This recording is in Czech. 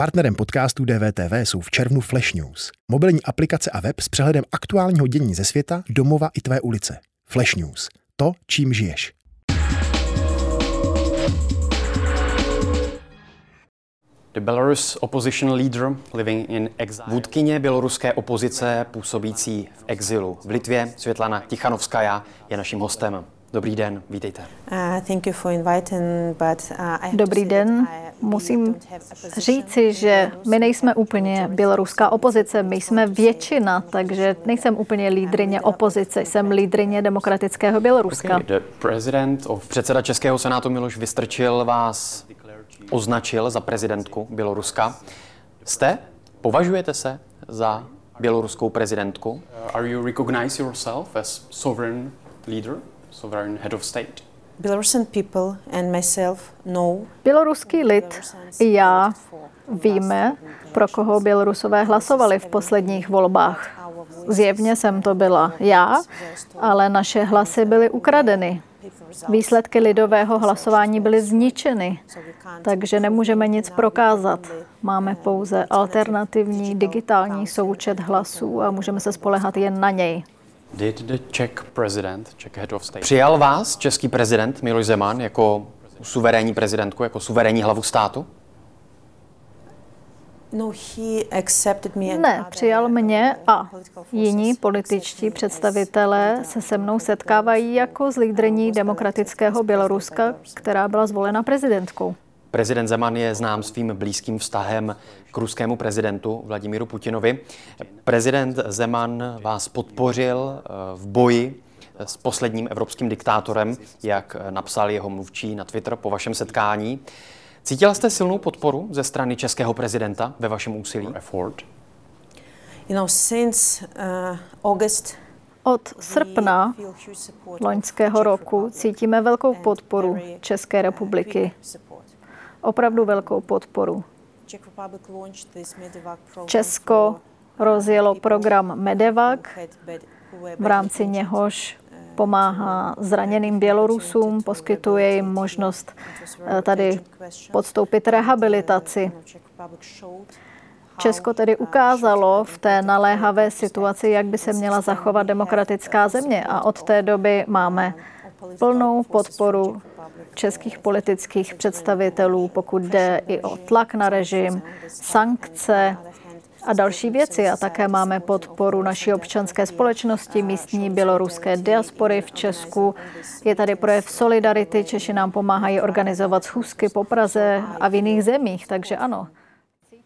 Partnerem podcastu DVTV jsou v červnu Flash News, mobilní aplikace a web s přehledem aktuálního dění ze světa, domova i tvé ulice. Flash News. To, čím žiješ. The Belarus opposition leader living in exile. Vůdkyně běloruské opozice působící v exilu v Litvě, Světlana Tichanovskaja, je naším hostem. Dobrý den, vítejte. Dobrý den. Musím říci, že my nejsme úplně běloruská opozice, my jsme většina, takže nejsem úplně lídrině opozice, jsem lídrině demokratického Běloruska. Okay, the president of předseda Českého senátu Miloš Vystrčil vás označil za prezidentku Běloruska. Jste? Považujete se za běloruskou prezidentku? Uh, are you recognize yourself as sovereign leader, sovereign head of state? Belarusian people and myself know Běloruský lid i já víme, pro koho Bělorusové hlasovali v posledních volbách. Zjevně jsem to byla já, ale naše hlasy byly ukradeny. Výsledky lidového hlasování byly zničeny, takže nemůžeme nic prokázat. Máme pouze alternativní digitální součet hlasů a můžeme se spolehat jen na něj. Did the Czech president, Czech head of state, přijal vás český prezident Miloš Zeman jako suverénní prezidentku, jako suverénní hlavu státu? No, ne, přijal mě a jiní političtí představitelé se se mnou setkávají jako z lídrení demokratického Běloruska, která byla zvolena prezidentkou. Prezident Zeman je znám svým blízkým vztahem k ruskému prezidentu Vladimíru Putinovi. Prezident Zeman vás podpořil eh, v boji s posledním evropským diktátorem, jak napsal jeho mluvčí na Twitter po vašem setkání. Cítila jste silnou podporu ze strany českého prezidenta ve vašem úsilí? You know, since, uh, August, od srpna loňského roku cítíme velkou podporu České republiky. Opravdu velkou podporu. Česko rozjelo program Medevac, v rámci něhož pomáhá zraněným Bělorusům, poskytuje jim možnost eh, tady podstoupit rehabilitaci. Česko tedy ukázalo v té naléhavé situaci, jak by se měla zachovat demokratická země a od té doby máme plnou podporu českých politických představitelů, pokud jde i o tlak na režim, sankce, a další věci. A také máme podporu naší občanské společnosti, místní běloruské diaspory v Česku. Je tady projev solidarity, Češi nám pomáhají organizovat schůzky po Praze a v jiných zemích, takže ano.